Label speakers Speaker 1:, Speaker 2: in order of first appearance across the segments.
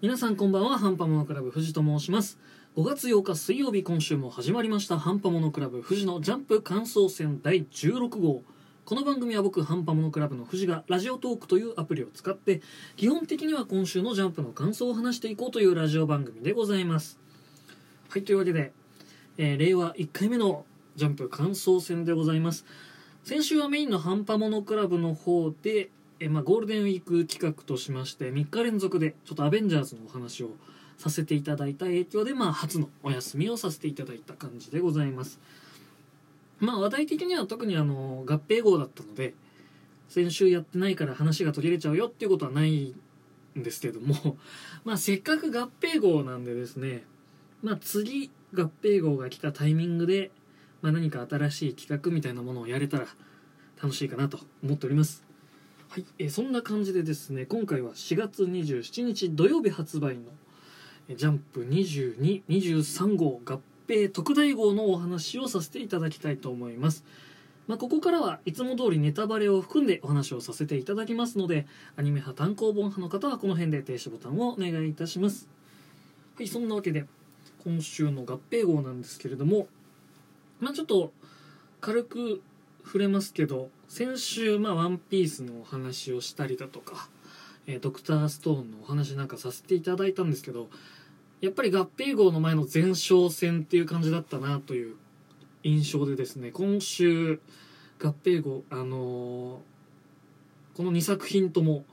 Speaker 1: 皆さんこんばんはハンパモノクラブ藤と申します。5月8日水曜日今週も始まりましたハンパモノクラブ藤のジャンプ感想戦第16号。この番組は僕ハンパモノクラブの藤がラジオトークというアプリを使って基本的には今週のジャンプの感想を話していこうというラジオ番組でございます。はいというわけで、えー令和1回目のジャンプ感想戦でございます。先週はメインのハンパモノクラブの方でえまあ、ゴールデンウィーク企画としまして3日連続でちょっとアベンジャーズのお話をさせていただいた影響で、まあ、初のお休みをさせていただいた感じでございます。まあ話題的には特にあの合併号だったので先週やってないから話が途切れちゃうよっていうことはないんですけども まあせっかく合併号なんでですねまあ次合併号が来たタイミングで、まあ、何か新しい企画みたいなものをやれたら楽しいかなと思っております。はい、えーそんな感じでですね今回は4月27日土曜日発売のえジャンプ2223号合併特大号のお話をさせていただきたいと思います。まあ、ここからはいつも通りネタバレを含んでお話をさせていただきますのでアニメ派単行本派の方はこの辺で停止ボタンをお願いいたします。はいそんなわけで今週の合併号なんですけれどもまあちょっと軽く触れますけど先週、まあ、ワンピースのお話をしたりだとか、えードクターストーンのお話なんかさせていただいたんですけどやっぱり合併号の前の前哨戦っていう感じだったなという印象でですね今週合併号あのーこの2作品とも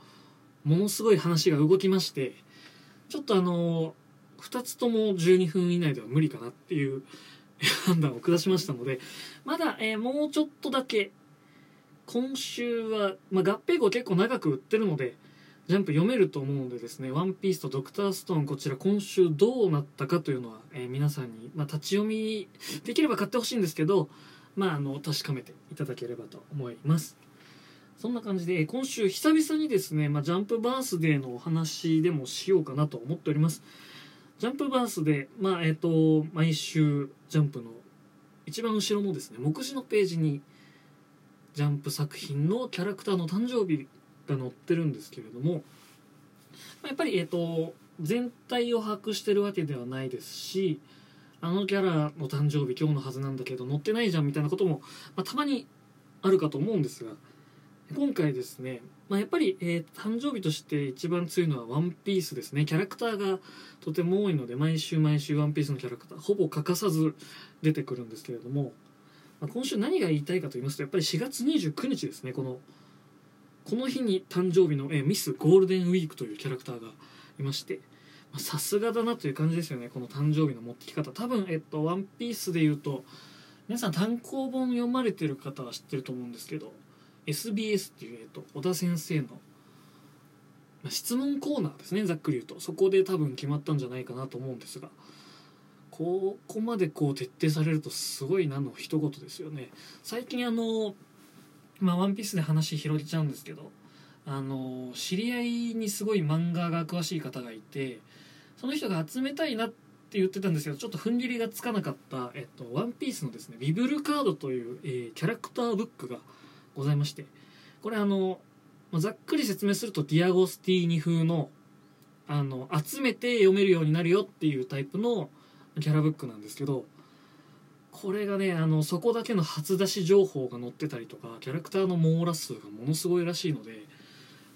Speaker 1: ものすごい話が動きましてちょっとあのー2つとも12分以内では無理かなっていう判断を下しましたのでまだ、えーもうちょっとだけ今週は、まあ、合併号結構長く売ってるのでジャンプ読めると思うのでですね「ワンピースと「ドクターストーン」こちら今週どうなったかというのは、えー皆さんに、まあ、立ち読みできれば買ってほしいんですけど、まあ、あの確かめていただければと思います。そんな感じで今週久々にですね、まあ、ジャンプバースデーのお話でもしようかなと思っております。ジャンプバースデー、まあえっと毎週ジャンプの一番後ろのですね目次のページにジャンプ作品のキャラクターの誕生日が載ってるんですけれども、まやっぱり、えっと全体を把握してるわけではないですしあのキャラの誕生日今日のはずなんだけど載ってないじゃんみたいなことも、まあ、たまにあるかと思うんですが今回ですね、まあ、やっぱり、えー誕生日として一番強いのはワンピースですね。キャラクターがとても多いので毎週毎週ワンピースのキャラクターほぼ欠かさず出てくるんですけれども、まあ、今週何が言いたいかと言いますとやっぱり4月29日ですねこのこの日に誕生日の、えミスゴールデンウィークというキャラクターがいましてさすがだなという感じですよねこの誕生日の持ってき方。多分えっとワンピースで言うと皆さん単行本読まれてる方は知ってると思うんですけど SBS っていう、えっと、小田先生の、質問コーナーですねざっくり言うと。そこで多分決まったんじゃないかなと思うんですがここまでこう徹底されるとすごいなの一言ですよね。最近あのまあ「ワンピースで話広げちゃうんですけどあの知り合いにすごい漫画が詳しい方がいてその人が集めたいなって言ってたんですけどちょっと踏ん切りがつかなかった「えっと、ワンピースのですねビブルカードという、えーキャラクターブックがございましてこれあのまざっくり説明するとディアゴスティーニ風のあの集めて読めるようになるよっていうタイプのキャラブックなんですけどこれがねあのそこだけの初出し情報が載ってたりとかキャラクターの網羅数がものすごいらしいので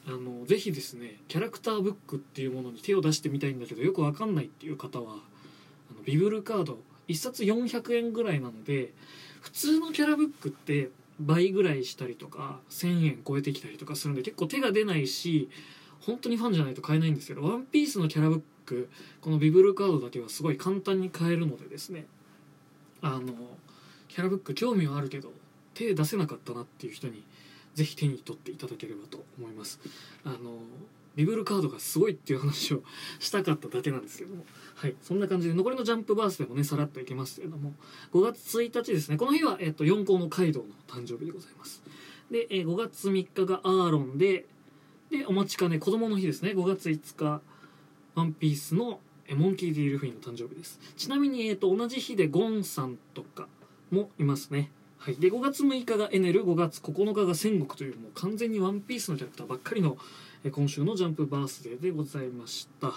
Speaker 1: あのぜひですねキャラクターブックっていうものに手を出してみたいんだけどよくわかんないっていう方はあのビブルカード1冊400円ぐらいなので普通のキャラブックって倍ぐらいしたりとか1000円超えてきたりとかするんで結構手が出ないし本当にファンじゃないと買えないんですけど「ワンピースのキャラブックこのビブルカードだけはすごい簡単に買えるのでですねあのキャラブック興味はあるけど手出せなかったなっていう人にぜひ手に取っていただければと思います。あのビブルカードがすごいっていう話を したかっただけなんですけどもはいそんな感じで残りのジャンプバースでもねさらっといけますけれども5月1日ですね。この日は、えっと、4校のカイドウの誕生日でございます。で、え5月3日がアーロンででお待ちかね子供の日ですね。5月5日ワンピースのモンキー・ディ・ルフィンの誕生日です。ちなみに、えー、と同じ日でゴンさんとかもいますね。はい、で5月6日がエネル5月9日が戦国というもう完全にワンピースのキャラクターばっかりのえー今週のジャンプバースデーでございました。は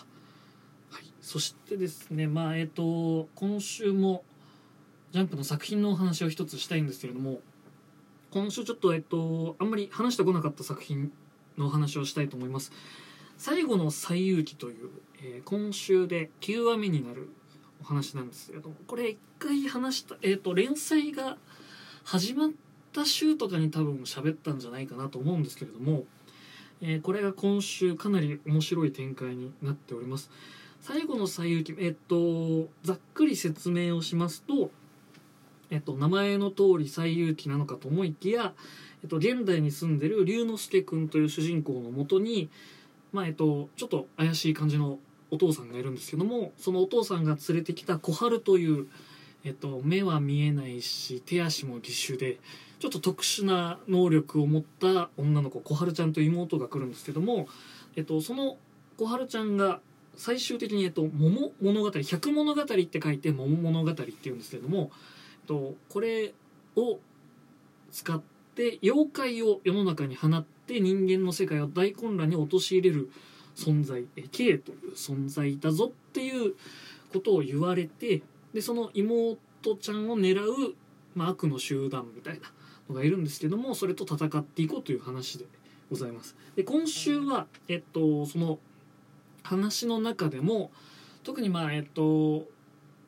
Speaker 1: い、そしてですねまあえっ、と今週もジャンプの作品のお話を一つしたいんですけれども今週ちょっとえっとあんまり話してこなかった作品のお話をしたいと思います。最後の最遊記という、えー今週で9話目になるお話なんですけれどもこれ一回話したえっ、と連載が始まった週とかに多分喋ったんじゃないかなと思うんですけれども、えーこれが今週かなり面白い展開になっております。最後の最遊記えっとざっくり説明をしますとえっと名前の通り最遊記なのかと思いきやえっと現代に住んでる龍之介くんという主人公のもとにまあえっとちょっと怪しい感じのお父さんがいるんですけどもそのお父さんが連れてきた小春というえっと、目は見えないし手足も義手でちょっと特殊な能力を持った女の子小春ちゃんという妹が来るんですけども、えっと、その小春ちゃんが最終的に、えっと、桃物語百物語って書いて桃物語っていうんですけども、と、これを使って妖怪を世の中に放って人間の世界を大混乱に陥れる存在。え K という存在だぞっていうことを言われてでその妹ちゃんを狙う、まあ、悪の集団みたいなのがいるんですけどもそれと戦っていこうという話でございます。で今週は、えっと、その話の中でも特にまあえっと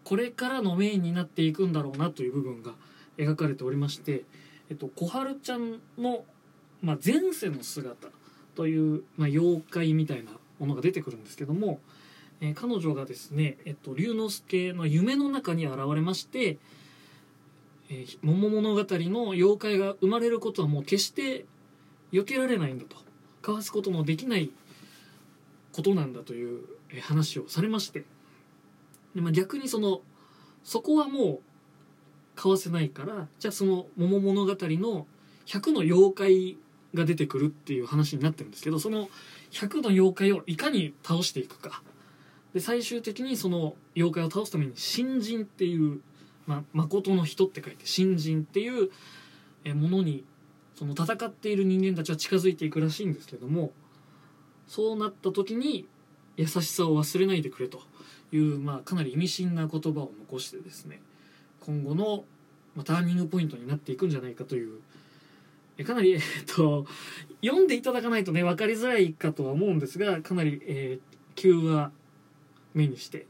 Speaker 1: これからのメインになっていくんだろうなという部分が描かれておりまして、えっと、小春ちゃんの、まあ、前世の姿という、まあ、妖怪みたいなものが出てくるんですけども、えー彼女がですね、えっと、龍之介の夢の中に現れまして「えー桃物語」の妖怪が生まれることはもう決して避けられないんだと。かわすことのできないことなんだという話をされまして。で、まあ、逆にそのそこはもうかわせないからじゃあその「桃物語」の100の妖怪が出てくるっていう話になってるんですけどその100の妖怪をいかに倒していくか。で最終的にその妖怪を倒すために新人っていう、まあ、誠の人って書いて新人っていうものにその戦っている人間たちは近づいていくらしいんですけどもそうなった時に優しさを忘れないでくれと。いう、まあ、かなり意味深な言葉を残してですね今後の、まあ、ターニングポイントになっていくんじゃないかというえかなり、えっと、読んでいただかないとね分かりづらいかとは思うんですがかなり、えー急話目にして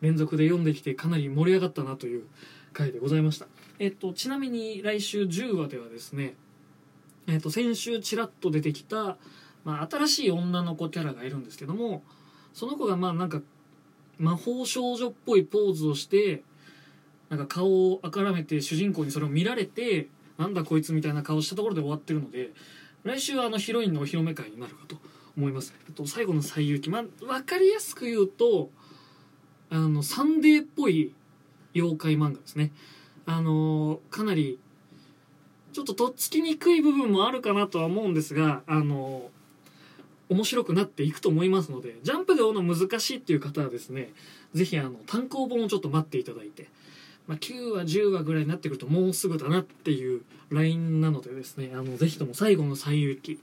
Speaker 1: 連続で読んできてかなり盛り上がったなという回でございました。えっと、ちなみに来週10話ではですね、えっと、先週ちらっと出てきた、まあ、新しい女の子キャラがいるんですけどもその子がまあなんか魔法少女っぽいポーズをしてなんか顔をあからめて主人公にそれを見られてなんだこいつみたいな顔したところで終わってるので来週はあのヒロインのお披露目会になるかと思います、えっと、最後の最遊記、まあ、分かりやすく言うとあのサンデーっぽい妖怪漫画ですね。あのかなりちょっととっつきにくい部分もあるかなとは思うんですがあの面白くなっていくと思いますのでジャンプで追うの難しいっていう方はですねぜひあの単行本をちょっと待っていただいて、まあ、9話10話ぐらいになってくるともうすぐだなっていうラインなのでですねあのぜひとも最後の最遊記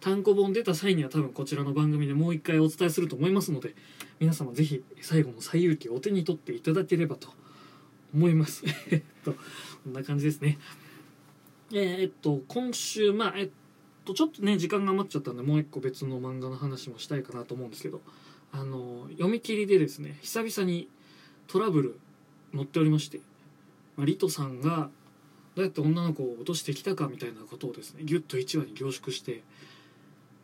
Speaker 1: 単行本出た際には多分こちらの番組でもう一回お伝えすると思いますので皆様ぜひ最後の最遊記をお手に取っていただければと思います。えっとこんな感じですね。えーっと今週まあえっととちょっとね時間が余っちゃったんでもう一個別の漫画の話もしたいかなと思うんですけどあの読み切りでですね久々にトラブル載っておりまして、まあ、リトさんがどうやって女の子を落としてきたかみたいなことをですねギュッと1話に凝縮して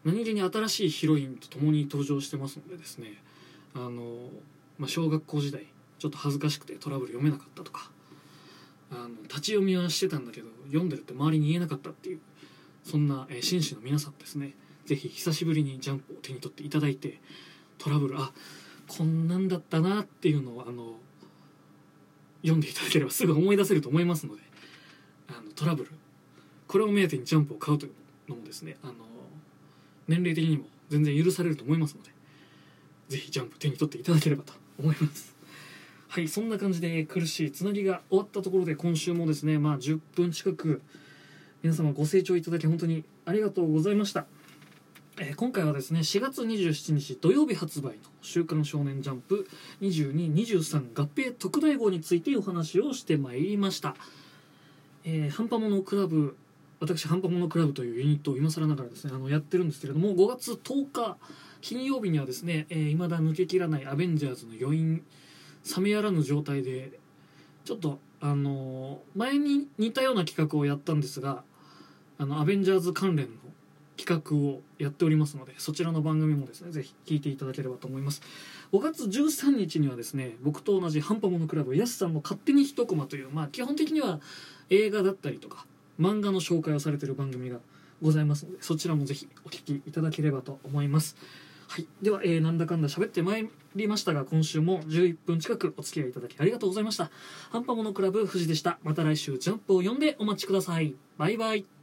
Speaker 1: 何気に新しいヒロインと共に登場してますのでですねあの、まあ、小学校時代ちょっと恥ずかしくてトラブル読めなかったとかあの立ち読みはしてたんだけど読んでるって周りに言えなかったっていうそんな、え紳士の皆さんですね。ぜひ久しぶりにジャンプを手に取っていただいてトラブルあこんなんだったなっていうのをあの読んでいただければすぐ思い出せると思いますのであのトラブルこれを目当てにジャンプを買うというのもですねあの年齢的にも全然許されると思いますのでぜひジャンプ手に取っていただければと思います。はいそんな感じで苦しいつなぎが終わったところで今週もですねまあ10分近く皆様ご清聴いただき本当にありがとうございました。えー今回はですね4月27日土曜日発売の「週刊少年ジャンプ2223合併特大号」についてお話をしてまいりました、えー、ハンパモノクラブ私ハンパモノクラブというユニットを今更ながらですねあのやってるんですけれども5月10日金曜日にはですね、えー、未だ抜けきらないアベンジャーズの余韻冷めやらぬ状態でちょっとあの前に似たような企画をやったんですがあのアベンジャーズ関連の企画をやっておりますのでそちらの番組もですねぜひ聞いていただければと思います。5月13日にはですね僕と同じハンパモノクラブやすさんの勝手に一コマというまあ基本的には映画だったりとか漫画の紹介をされてる番組がございますのでそちらもぜひお聞きいただければと思います。はい、では、えーなんだかんだ喋ってまいりましたが今週も11分近くお付き合いいただきありがとうございました。ハンパモノクラブ藤でした。また来週ジャンプを読んでお待ちください。バイバイ。